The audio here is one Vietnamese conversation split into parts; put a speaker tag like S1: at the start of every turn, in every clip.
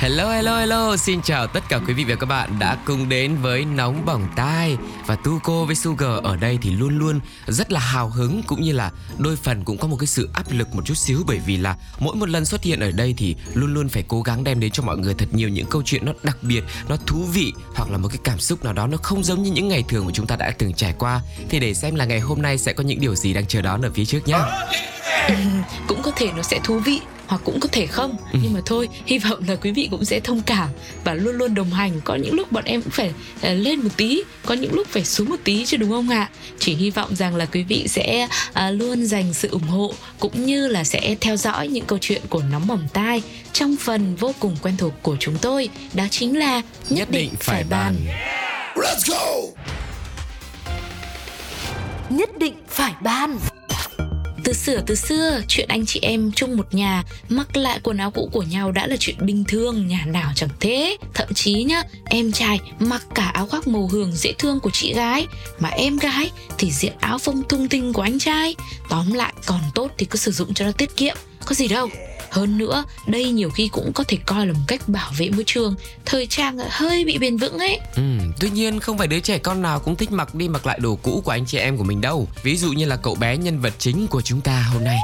S1: Hello hello hello, xin chào tất cả quý vị và các bạn đã cùng đến với Nóng Bỏng Tai. Và Tuco với Sugar ở đây thì luôn luôn rất là hào hứng cũng như là đôi phần cũng có một cái sự áp lực một chút xíu Bởi vì là mỗi một lần xuất hiện ở đây thì luôn luôn phải cố gắng đem đến cho mọi người thật nhiều những câu chuyện nó đặc biệt, nó thú vị Hoặc là một cái cảm xúc nào đó nó không giống như những ngày thường mà chúng ta đã từng trải qua. Thì để xem là ngày hôm nay sẽ có những điều gì đang chờ đón ở phía trước nhé ừ,
S2: cũng có thể nó sẽ thú vị hoặc cũng có thể không.
S1: Ừ.
S2: nhưng mà thôi hy vọng là quý vị cũng sẽ thông cảm và luôn luôn đồng hành. Có những lúc bọn em cũng phải ờ, lên một tí có những lúc phải xuống một tí chứ đúng không ạ? Chỉ hy vọng rằng là quý vị sẽ à, luôn dành sự ủng hộ cũng như là sẽ theo dõi những câu chuyện của nóng bỏng tai trong phần vô cùng quen thuộc của chúng tôi. Đó chính là nhất, định, phải bàn.
S3: Nhất định phải ban
S2: từ xưa từ xưa, chuyện anh chị em chung một nhà mặc lại quần áo cũ của nhau đã là chuyện bình thường, nhà nào chẳng thế. Thậm chí nhá, em trai mặc cả áo khoác màu hường dễ thương của chị gái, mà em gái thì diện áo phông thung tinh của anh trai. Tóm lại còn tốt thì cứ sử dụng cho nó tiết kiệm, có gì đâu. Hơn nữa, đây nhiều khi cũng có thể coi là một cách bảo vệ môi trường, thời trang hơi bị bền vững ấy.
S1: Ừ, tuy nhiên không phải đứa trẻ con nào cũng thích mặc đi mặc lại đồ cũ của anh chị em của mình đâu. Ví dụ như là cậu bé nhân vật chính của chúng ta hôm nay.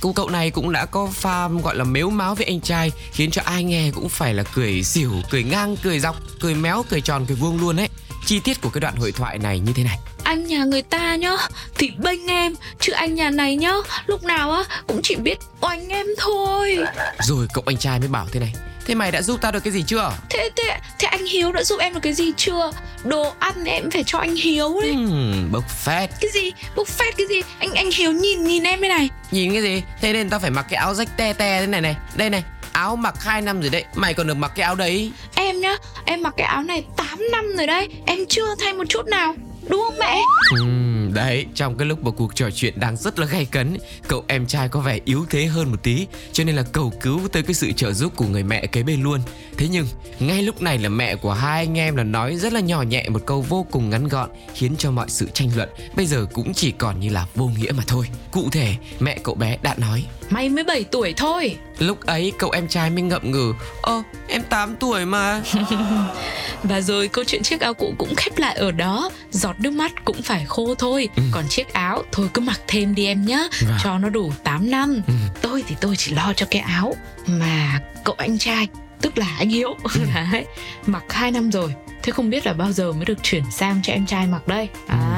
S1: Cô cậu này cũng đã có pha gọi là mếu máo với anh trai Khiến cho ai nghe cũng phải là cười xỉu, cười ngang, cười dọc, cười méo, cười tròn, cười vuông luôn ấy. Chi tiết của cái đoạn hội thoại này như thế này
S2: anh nhà người ta nhá. Thì bênh em chứ anh nhà này nhá lúc nào á cũng chỉ biết oanh em thôi.
S1: Rồi cậu anh trai mới bảo thế này. Thế mày đã giúp tao được cái gì chưa?
S2: thế thế thế anh hiếu đã giúp em được cái gì chưa? Đồ ăn em phải cho anh hiếu đấy.
S1: Hmm, bốc phét.
S2: Cái gì? Bốc phét cái gì? Anh anh hiếu nhìn nhìn em đây này.
S1: Nhìn cái gì? Thế nên tao phải mặc cái áo rách te te thế này này. Đây này, áo mặc 2 năm rồi đấy. Mày còn được mặc cái áo đấy.
S2: Em nhá em mặc cái áo này 8 năm rồi đấy. Em chưa thay một chút nào đúng không mẹ
S1: Ừm, đấy, trong cái lúc mà cuộc trò chuyện đang rất là gay cấn, cậu em trai có vẻ yếu thế hơn một tí, cho nên là cầu cứu tới cái sự trợ giúp của người mẹ kế bên luôn. Thế nhưng, ngay lúc này là mẹ của hai anh em là nói rất là nhỏ nhẹ một câu vô cùng ngắn gọn, khiến cho mọi sự tranh luận bây giờ cũng chỉ còn như là vô nghĩa mà thôi. Cụ thể, mẹ cậu bé đã nói,
S2: mày mới 7 tuổi thôi.
S1: Lúc ấy cậu em trai mới ngậm ngừ, ơ, em 8 tuổi mà.
S2: Và rồi câu chuyện chiếc áo cũ cũng khép lại ở đó. Giọt nước mắt cũng phải khô thôi. Còn chiếc áo thôi cứ mặc thêm đi em nhá.
S1: Vâng.
S2: Cho nó đủ 8 năm. Tôi thì tôi chỉ lo cho cái áo Mà cậu anh trai Tức là anh Hiếu Đấy, Mặc 2 năm rồi. Thế không biết là bao giờ mới được chuyển sang cho em trai mặc đây. À,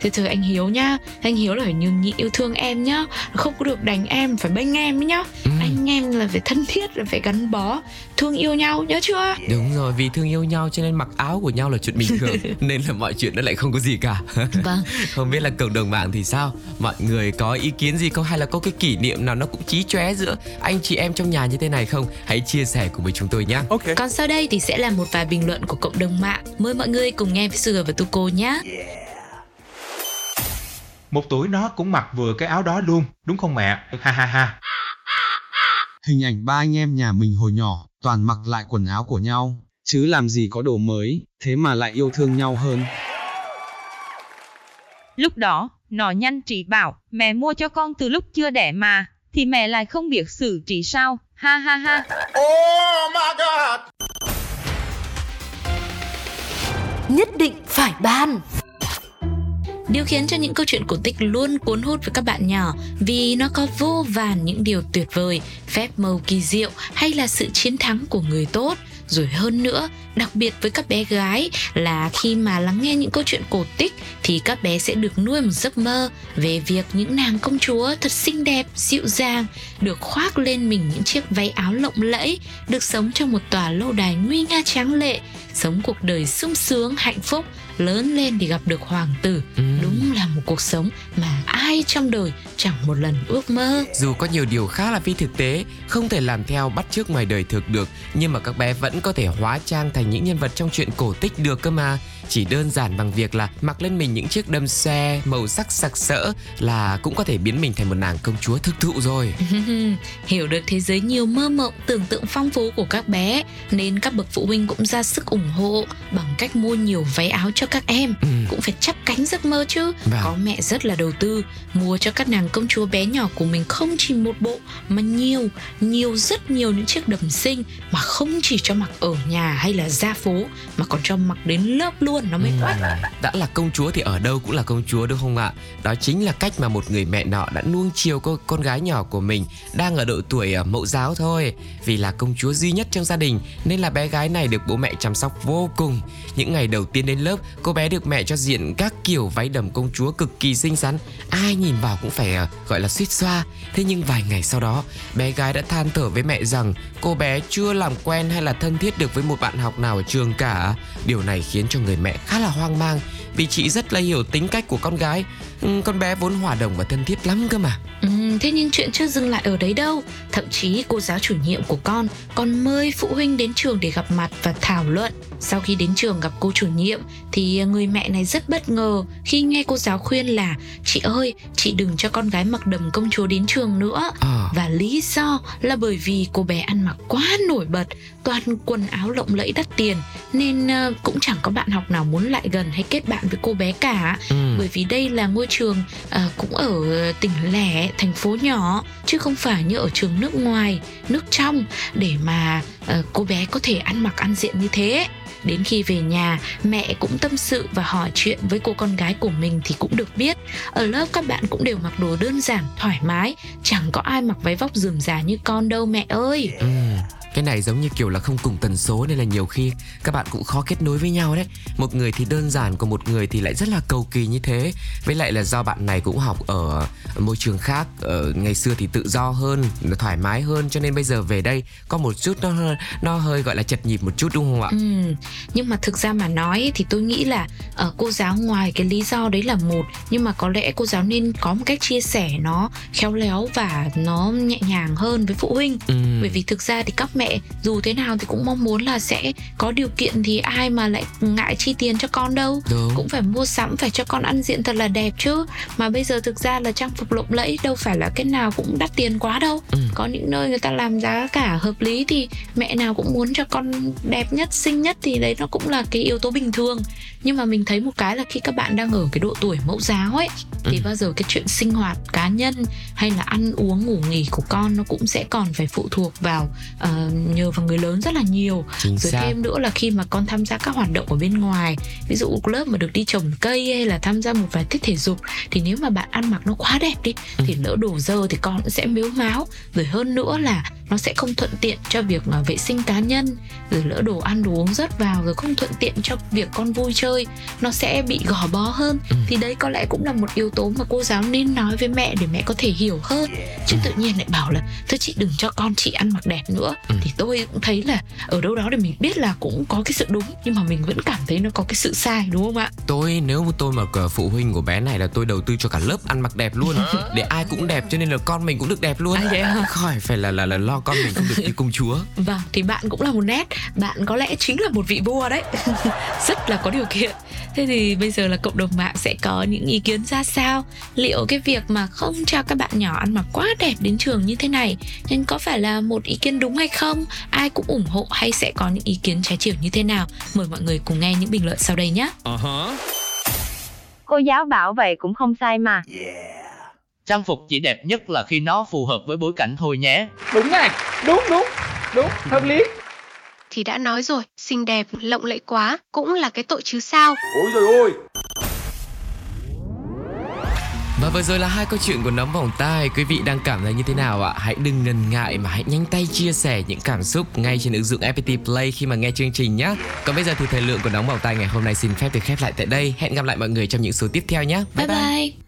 S2: Thế thôi anh Hiếu nhá Anh Hiếu là phải nhường nhị yêu thương em nhá Không có được đánh em Phải bênh em ấy nhá Anh em là phải thân thiết Là phải gắn bó Thương yêu nhau nhớ chưa
S1: Đúng rồi, vì thương yêu nhau cho nên mặc áo của nhau là chuyện bình thường, nên là mọi chuyện nó lại không có gì cả.
S2: Vâng
S1: Không biết là cộng đồng mạng thì sao? Mọi người có ý kiến gì không hay là có cái kỷ niệm nào nó cũng chí chóe giữa anh chị em trong nhà như thế này không? Hãy chia sẻ cùng với chúng tôi nhé.
S4: Ok
S2: Còn sau đây thì sẽ là một vài bình luận của cộng đồng mạng. Mời mọi người cùng nghe với Sugar và Tuko nhé.
S5: Một tuổi nó cũng mặc vừa cái áo đó luôn, đúng không mẹ? Ha ha ha.
S6: Hình ảnh ba anh em nhà mình hồi nhỏ, toàn mặc lại quần áo của nhau, chứ làm gì có đồ mới, thế mà lại yêu thương nhau hơn.
S7: Lúc đó, nó nhanh trí bảo, mẹ mua cho con từ lúc chưa đẻ mà, thì mẹ lại không biết xử trí sao, ha ha ha.
S3: Nhất định phải ban
S2: Điều khiến cho những câu chuyện cổ tích luôn cuốn hút với các bạn nhỏ vì nó có vô vàn những điều tuyệt vời, phép màu kỳ diệu hay là sự chiến thắng của người tốt. Rồi hơn nữa, đặc biệt với các bé gái là khi mà lắng nghe những câu chuyện cổ tích thì các bé sẽ được nuôi một giấc mơ về việc những nàng công chúa thật xinh đẹp, dịu dàng, được khoác lên mình những chiếc váy áo lộng lẫy, được sống trong một tòa lâu đài nguy nga tráng lệ, sống cuộc đời sung sướng, hạnh phúc, lớn lên thì gặp được hoàng tử. Đúng là một cuộc sống mà ai trong đời chẳng một lần ước mơ.
S1: Dù có nhiều điều khá là phi thực tế, không thể làm theo bắt chước ngoài đời thực được, nhưng mà các bé vẫn có thể hóa trang thành những nhân vật trong chuyện cổ tích được cơ mà. Chỉ đơn giản bằng việc là mặc lên mình những chiếc đầm xe màu sắc sặc sỡ là cũng có thể biến mình thành một nàng công chúa thực thụ rồi.
S2: Hiểu được thế giới nhiều mơ mộng, tưởng tượng phong phú của các bé nên các bậc phụ huynh cũng ra sức ủng hộ bằng cách mua nhiều váy áo cho các em.
S1: Ừ.
S2: Cũng phải chắp cánh giấc mơ chứ.
S1: Vâng.
S2: Có mẹ rất là đầu tư mua cho các nàng công chúa bé nhỏ của mình không chỉ một bộ mà nhiều, nhiều rất nhiều những chiếc đầm xinh mà không chỉ cho mặc ở nhà hay là ra phố mà còn cho mặc đến lớp luôn nó mới
S1: Ừ.
S2: oách.
S1: Đã là công chúa thì ở đâu cũng là công chúa đúng không ạ? Đó chính là cách mà một người mẹ nọ đã nuông chiều cô con gái nhỏ của mình đang ở độ tuổi ở mẫu giáo thôi. Vì là công chúa duy nhất trong gia đình nên là bé gái này được bố mẹ chăm sóc vô cùng. Những ngày đầu tiên đến lớp, cô bé được mẹ cho diện các kiểu váy đầm công chúa cực kỳ xinh xắn. Ai nhìn vào cũng phải ờ, gọi là suýt xoa. Thế nhưng vài ngày sau đó, bé gái đã than thở với mẹ rằng cô bé chưa làm quen hay là thân thiết được với một bạn học nào ở trường cả. Điều này khiến cho người mẹ mẹ khá là hoang mang vì chị rất là hiểu tính cách của con gái. Ừ, con bé vốn hòa đồng và thân thiết lắm cơ mà.
S2: Ừ, thế nhưng chuyện chưa dừng lại ở đấy đâu Thậm chí cô giáo chủ nhiệm của con còn mời phụ huynh đến trường để gặp mặt và thảo luận Sau khi đến trường gặp cô chủ nhiệm Thì người mẹ này rất bất ngờ khi nghe cô giáo khuyên là Chị ơi, chị đừng cho con gái mặc đầm công chúa đến trường nữa
S1: Ờ.
S2: Và lý do là bởi vì cô bé ăn mặc quá nổi bật Toàn quần áo lộng lẫy đắt tiền Nên ờ, cũng chẳng có bạn học nào muốn lại gần hay kết bạn với cô bé cả
S1: Ừ.
S2: bởi vì đây là ngôi trường à, cũng ở tỉnh lẻ thành phố nhỏ chứ không phải như ở trường nước ngoài nước trong để mà uh, cô bé có thể ăn mặc ăn diện như thế. Đến khi về nhà mẹ cũng tâm sự và hỏi chuyện với cô con gái của mình thì cũng được biết. Ở lớp các bạn cũng đều mặc đồ đơn giản thoải mái chẳng có ai mặc váy vóc rườm rà như con đâu mẹ ơi.
S1: Ừ. Cái này giống như kiểu là không cùng tần số nên là nhiều khi các bạn cũng khó kết nối với nhau đấy. Một người thì đơn giản còn một người thì lại rất là cầu kỳ như thế. Với lại là do bạn này cũng học ở môi trường khác, ở ngày xưa thì tự do hơn, thoải mái hơn cho nên bây giờ về đây có một chút nó hơi- nó hơi gọi là chật nhịp một chút đúng không ạ?
S2: Ừ, nhưng mà thực ra mà nói thì tôi nghĩ là ở cô giáo ngoài cái lý do đấy là một nhưng mà có lẽ cô giáo nên có một cách chia sẻ nó khéo léo và nó nhẹ nhàng hơn với phụ huynh
S1: Ừ.
S2: bởi vì thực ra thì các mẹ dù thế nào thì cũng mong muốn là sẽ có điều kiện thì ai mà lại ngại chi tiền cho con đâu.
S1: Đúng.
S2: cũng phải mua sắm phải cho con ăn diện thật là đẹp chứ. Mà bây giờ thực ra là trang phục lộng lẫy đâu phải là cái nào cũng đắt tiền quá đâu.
S1: Ừ.
S2: có những nơi người ta làm giá cả hợp lý thì mẹ nào cũng muốn cho con đẹp nhất xinh nhất thì đấy nó cũng là cái yếu tố bình thường nhưng mà mình thấy một cái là khi các bạn đang ở cái độ tuổi mẫu giáo ấy thì
S1: Ừ.
S2: bao giờ cái chuyện sinh hoạt cá nhân hay là ăn uống ngủ nghỉ của con nó cũng sẽ còn phải phụ thuộc vào ờ, nhờ vào người lớn rất là nhiều
S1: Chính
S2: rồi
S1: xác.
S2: thêm nữa là khi mà con tham gia các hoạt động ở bên ngoài ví dụ lớp mà được đi trồng cây hay là tham gia một vài tiết thể dục thì nếu mà bạn ăn mặc nó quá đẹp đi thì lỡ đổ dơ thì con cũng sẽ miếu máu rồi hơn nữa là nó sẽ không thuận tiện cho việc ờ, vệ sinh cá nhân rồi lỡ đồ ăn đồ uống rớt vào rồi không thuận tiện cho việc con vui chơi nó sẽ bị gò bó hơn. Thì đấy có lẽ cũng là một yếu tố mà cô giáo nên nói với mẹ để mẹ có thể hiểu hơn. Chứ tự nhiên lại bảo là thôi chị đừng cho con chị ăn mặc đẹp nữa. Thì tôi cũng thấy là ở đâu đó để mình biết là cũng có cái sự đúng nhưng mà mình vẫn cảm thấy nó có cái sự sai đúng không ạ?
S1: Tôi nếu mà tôi mà phụ huynh của bé này là tôi đầu tư cho cả lớp ăn mặc đẹp luôn. Để ai cũng đẹp cho nên là con mình cũng được đẹp luôn.
S2: À, vậy hả?
S1: Khỏi phải là là là lo con mình không được như công chúa.
S2: Vâng, thì bạn cũng là một nét. Bạn có lẽ chính là một vị vua đấy. Rất là có điều kiện. Thế thì bây giờ là cộng đồng mạng sẽ có những ý kiến ra sao? Liệu cái việc mà không cho các bạn nhỏ ăn mặc quá đẹp đến trường như thế này Nhưng có phải là một ý kiến đúng hay không? Ai cũng ủng hộ hay sẽ có những ý kiến trái chiều như thế nào? Mời mọi người cùng nghe những bình luận sau đây nhé.
S7: Cô giáo bảo vậy cũng không sai mà.
S8: Trang phục chỉ đẹp nhất là khi nó phù hợp với bối cảnh thôi nhé.
S4: Đúng này, đúng đúng, đúng, hợp lý.
S9: Thì đã nói rồi, xinh đẹp, lộng lẫy quá cũng là cái tội chứ sao.
S4: Ôi rồi ôi.
S1: Và vừa rồi là hai câu chuyện của nóng bỏng tai Quý vị đang cảm thấy như thế nào ạ? Hãy đừng ngần ngại mà hãy nhanh tay chia sẻ những cảm xúc ngay trên ứng dụng FPT Play khi mà nghe chương trình nhé Còn bây giờ thì thời lượng của nóng bỏng tai ngày hôm nay xin phép được khép lại tại đây Hẹn gặp lại mọi người trong những số tiếp theo nhé
S2: Bye bye, bye.